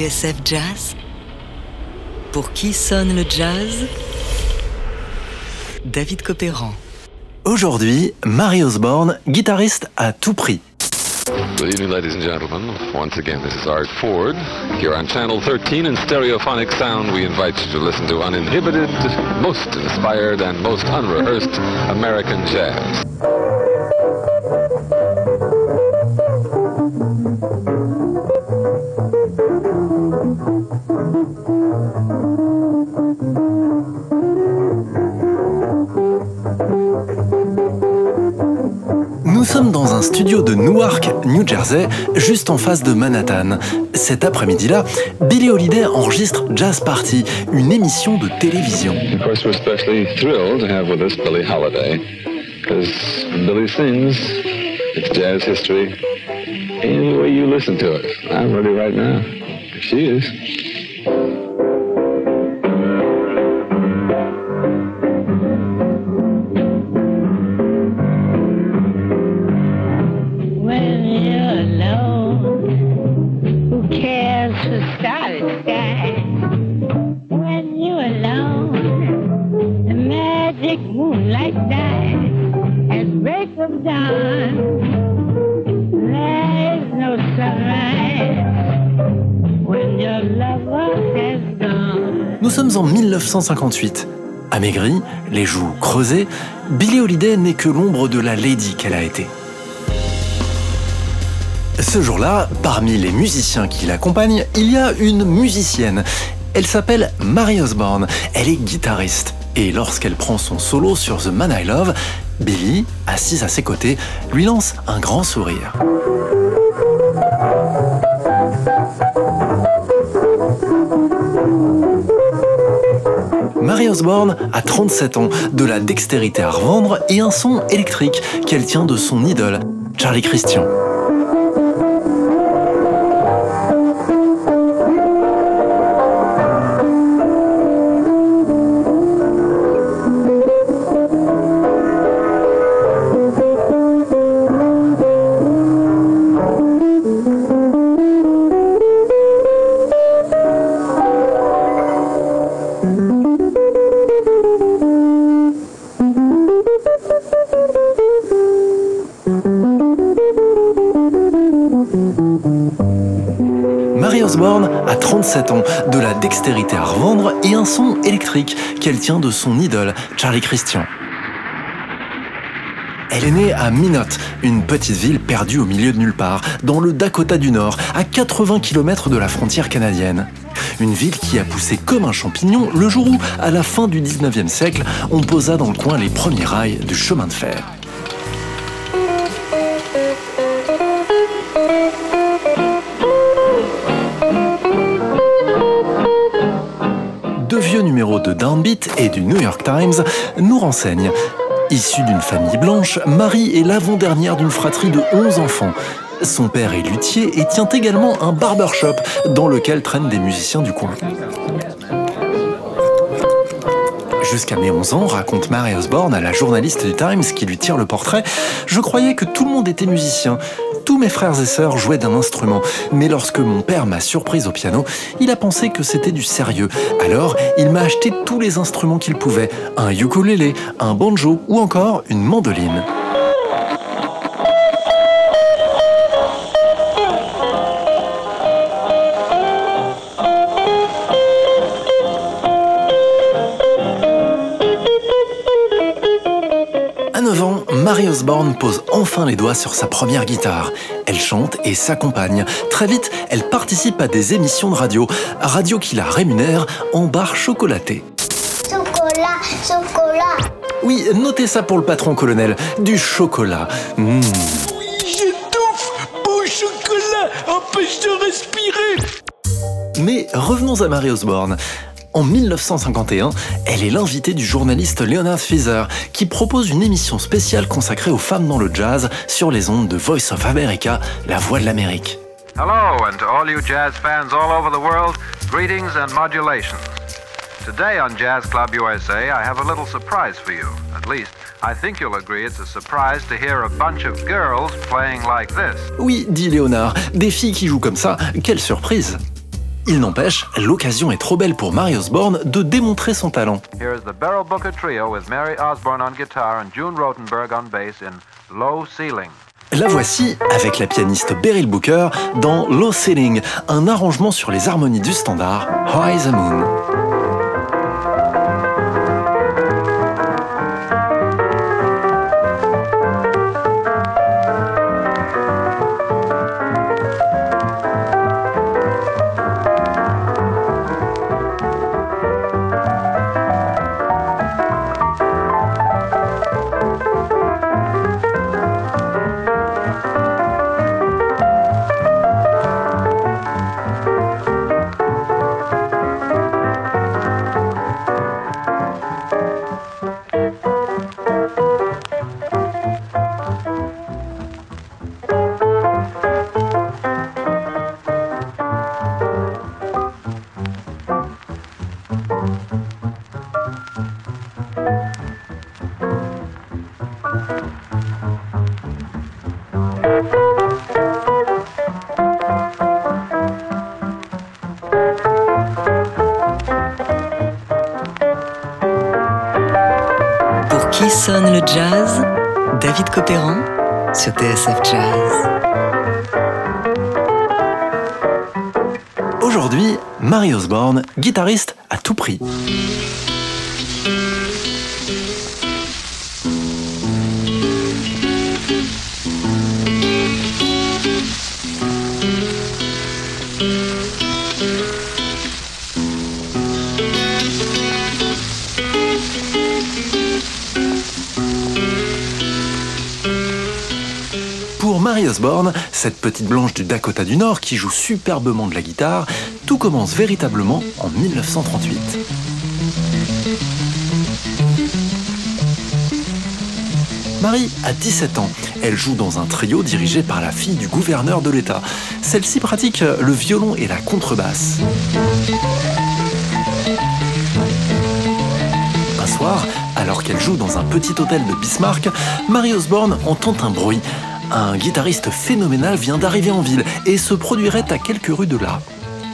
TSF Jazz Pour qui sonne le jazz? David Copéran. Aujourd'hui, Mary Osborne, guitariste à tout prix. Good evening, ladies and gentlemen. Once again, this is Art Ford. Here on Channel 13 in stereophonic sound, we invite you to listen to uninhibited, most inspired, and most unrehearsed American jazz. Sommes dans un studio de Newark, New Jersey, juste en face de Manhattan. Cet après-midi-là, Billie Holiday enregistre Jazz Party, une émission de télévision. Of course, we're especially thrilled to have with us Billie Holiday, because Billie sings, it's jazz history, any way you listen to it. I'm ready right now. She is. Nous sommes en 1958. Amaigrie, les joues creusées, Billie Holiday n'est que l'ombre de la lady qu'elle a été. Ce jour-là, parmi les musiciens qui l'accompagnent, il y a une musicienne. Elle s'appelle Mary Osborne, elle est guitariste. Et lorsqu'elle prend son solo sur The Man I Love, Billie, assise à ses côtés, lui lance un grand sourire. Mary Osborne a 37 ans, de la dextérité à revendre et un son électrique qu'elle tient de son idole, Charlie Christian. de la dextérité à revendre et un son électrique qu'elle tient de son idole, Charlie Christian. Elle est née à Minot, une petite ville perdue au milieu de nulle part, dans le Dakota du Nord, à 80 km de la frontière canadienne. Une ville qui a poussé comme un champignon le jour où, à la fin du 19e siècle, on posa dans le coin les premiers rails du chemin de fer. Vieux numéros de Downbeat et du New York Times nous renseignent. Issue d'une famille blanche, Marie est l'avant-dernière d'une fratrie de 11 enfants. Son père est luthier et tient également un barbershop dans lequel traînent des musiciens du coin. Jusqu'à mes 11 ans, raconte Mary Osborne à la journaliste du Times qui lui tire le portrait, je croyais que tout le monde était musicien. Tous mes frères et sœurs jouaient d'un instrument, mais lorsque mon père m'a surprise au piano, il a pensé que c'était du sérieux. Alors, il m'a acheté tous les instruments qu'il pouvait, un ukulélé, un banjo ou encore une mandoline. Mary Osborne pose enfin les doigts sur sa première guitare. Elle chante et s'accompagne. Très vite, elle participe à des émissions de radio, radio qui la rémunère en barres chocolatées. Chocolat, chocolat. Oui, notez ça pour le patron colonel, du chocolat. Mmh. J'étouffe Mon chocolat empêche de respirer Mais revenons à Mary Osborne. En 1951, elle est l'invitée du journaliste Leonard Feather, qui propose une émission spéciale consacrée aux femmes dans le jazz sur les ondes de Voice of America, la voix de l'Amérique. Hello, and to all you jazz fans all over the world, greetings and modulations. Today on Jazz Club USA, I have a little surprise for you. At least, I think you'll agree it's a surprise to hear a bunch of girls playing like this. Oui, dit Léonard, des filles qui jouent comme ça, quelle surprise Il n'empêche, l'occasion est trop belle pour Mary Osborne de démontrer son talent. Here's the Beryl Booker Trio with Mary Osborne on guitar and June Rotenberg on bass in Low Ceiling. La voici avec la pianiste Beryl Booker dans Low Ceiling, un arrangement sur les harmonies du standard High the Moon. Jazz David Copéran sur TSF Jazz. Aujourd'hui, Mary Osborne, guitariste à tout prix. Mary Osborne, cette petite blanche du Dakota du Nord qui joue superbement de la guitare, tout commence véritablement en 1938. Marie a 17 ans. Elle joue dans un trio dirigé par la fille du gouverneur de l'État. Celle-ci pratique le violon et la contrebasse. Un soir, alors qu'elle joue dans un petit hôtel de Bismarck, Marie Osborne entend un bruit. Un guitariste phénoménal vient d'arriver en ville et se produirait à quelques rues de là.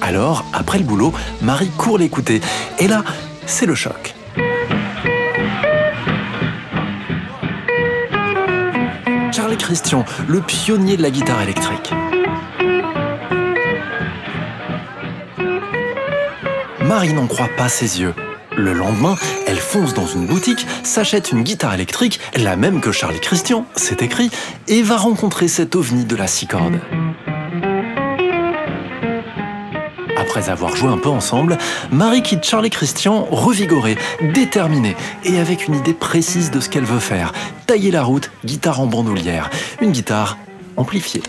Alors, après le boulot, Marie court l'écouter. Et là, c'est le choc. Charlie Christian, le pionnier de la guitare électrique. Marie n'en croit pas ses yeux. Le lendemain, elle fonce dans une boutique, s'achète une guitare électrique, la même que Charlie Christian, c'est écrit, et va rencontrer cet ovni de la six cordes. Après avoir joué un peu ensemble, Marie quitte Charlie Christian revigorée, déterminée et avec une idée précise de ce qu'elle veut faire. Tailler la route, guitare en bandoulière, une guitare amplifiée.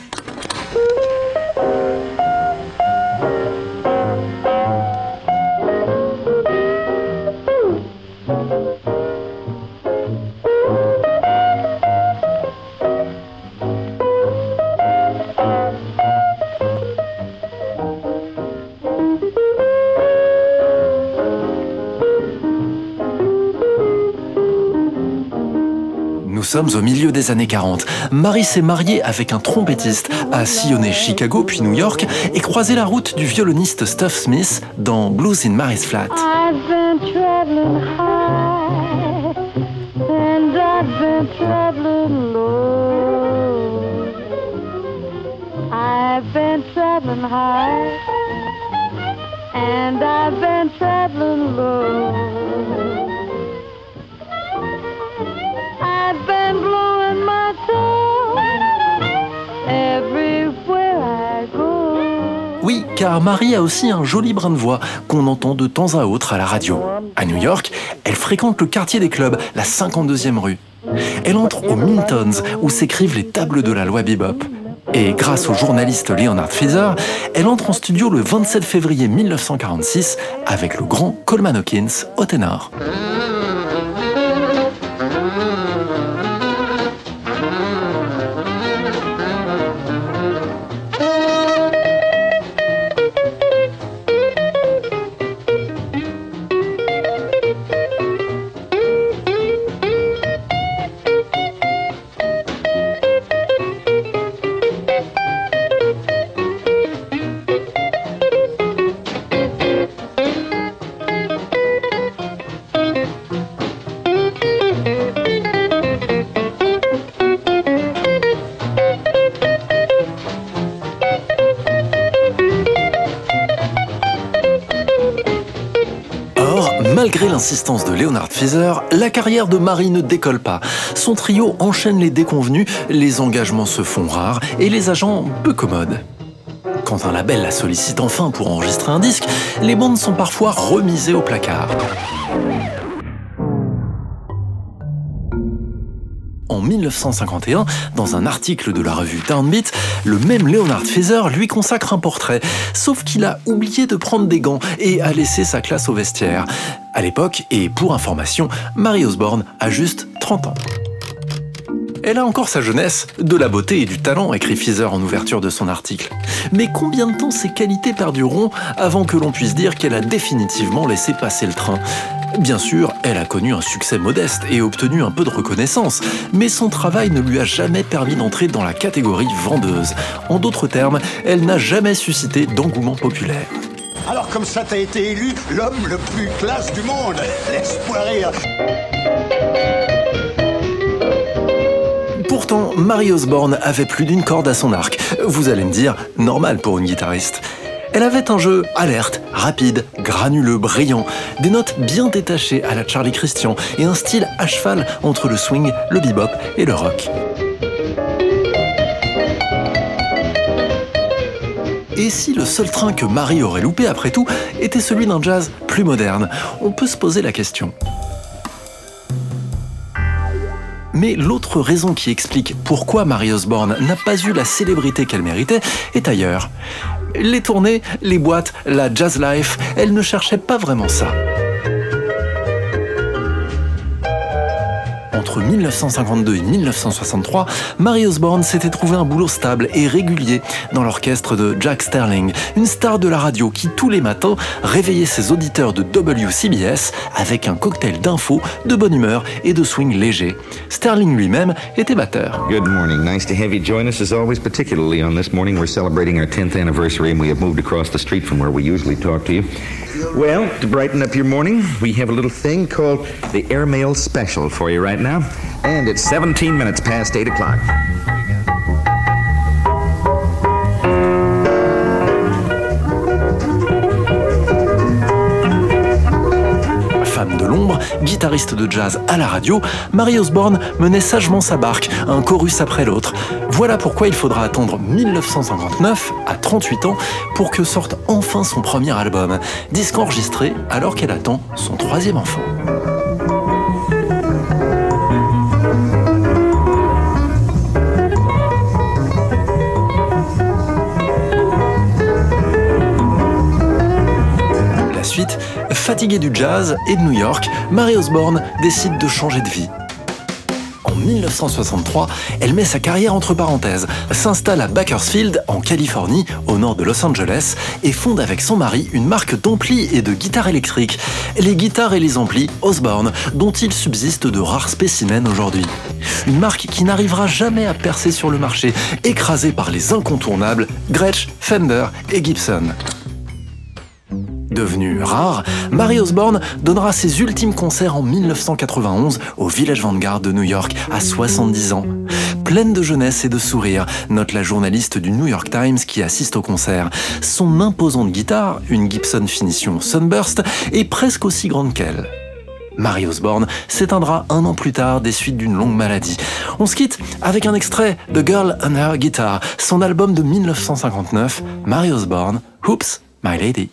Nous sommes au milieu des années 40. Marie s'est mariée avec un trompettiste, a sillonné Chicago puis New York et croisé la route du violoniste Stuff Smith dans Blues in Mary's Flat. Oui, car Marie a aussi un joli brin de voix qu'on entend de temps à autre à la radio. À New York, elle fréquente le quartier des clubs, la 52e rue. Elle entre au Mintons, où s'écrivent les tables de la loi Bebop. Et grâce au journaliste Leonard Feather, elle entre en studio le 27 février 1946 avec le grand Coleman Hawkins au ténor. Malgré l'insistance de Leonard Feather, la carrière de Marie ne décolle pas. Son trio enchaîne les déconvenus, les engagements se font rares et les agents peu commodes. Quand un label la sollicite enfin pour enregistrer un disque, les bandes sont parfois remisées au placard. 1951, dans un article de la revue Downbeat, le même Leonard Feather lui consacre un portrait, sauf qu'il a oublié de prendre des gants et a laissé sa classe au vestiaire. À l'époque, et pour information, Mary Osborne a juste 30 ans. Elle a encore sa jeunesse, de la beauté et du talent, écrit Feather en ouverture de son article. Mais combien de temps ces qualités perdureront avant que l'on puisse dire qu'elle a définitivement laissé passer le train? Bien sûr, elle a connu un succès modeste et obtenu un peu de reconnaissance, mais son travail ne lui a jamais permis d'entrer dans la catégorie vendeuse. En d'autres termes, elle n'a jamais suscité d'engouement populaire. Alors comme ça, t'as été élu l'homme le plus classe du monde. Laisse-moi rire. Mary Osborne avait plus d'une corde à son arc. Vous allez me dire, normal pour une guitariste. Elle avait un jeu alerte, rapide, granuleux, brillant, des notes bien détachées à la Charlie Christian et un style à cheval entre le swing, le bebop et le rock. Et si le seul train que Marie aurait loupé après tout était celui d'un jazz plus moderne? On peut se poser la question. Mais l'autre raison qui explique pourquoi Marie Osborne n'a pas eu la célébrité qu'elle méritait est ailleurs. Les tournées, les boîtes, la jazz life, elle ne cherchait pas vraiment ça. Entre 1952 et 1963, Mary Osborne s'était trouvé un boulot stable et régulier dans l'orchestre de Jack Sterling, une star de la radio qui tous les matins réveillait ses auditeurs de WCBS avec un cocktail d'infos, de bonne humeur et de swing léger. Sterling lui-même était batteur. Good morning. Nice to have you join us as always, particularly on this morning. We're celebrating our 10th anniversary and we have moved across the street from where we usually talk to you. Well, to brighten up your morning, we have a little thing called the Airmail Special for you right now. And it's 17 minutes past 8 o'clock. Femme de l'ombre, guitariste de jazz à la radio, Mary Osborne menait sagement sa barque, un chorus après l'autre. Voilà pourquoi il faudra attendre 1959, à 38 ans, pour que sorte enfin son premier album, disque enregistré alors qu'elle attend son troisième enfant. Fatiguée du jazz et de New York, Mary Osborne décide de changer de vie. En 1963, elle met sa carrière entre parenthèses, s'installe à Bakersfield, en Californie, au nord de Los Angeles, et fonde avec son mari une marque d'amplis et de guitares électriques. Les guitares et les amplis Osborne, dont il subsiste de rares spécimens aujourd'hui. Une marque qui n'arrivera jamais à percer sur le marché, écrasée par les incontournables Gretsch, Fender et Gibson. Devenue rare, Mary Osborne donnera ses ultimes concerts en 1991 au Village Vanguard de New York à 70 ans. Pleine de jeunesse et de sourire, note la journaliste du New York Times qui assiste au concert. Son imposante guitare, une Gibson finition Sunburst, est presque aussi grande qu'elle. Mary Osborne s'éteindra un an plus tard des suites d'une longue maladie. On se quitte avec un extrait de Girl and Her Guitar, son album de 1959, Mary Osborne, Oops, My Lady.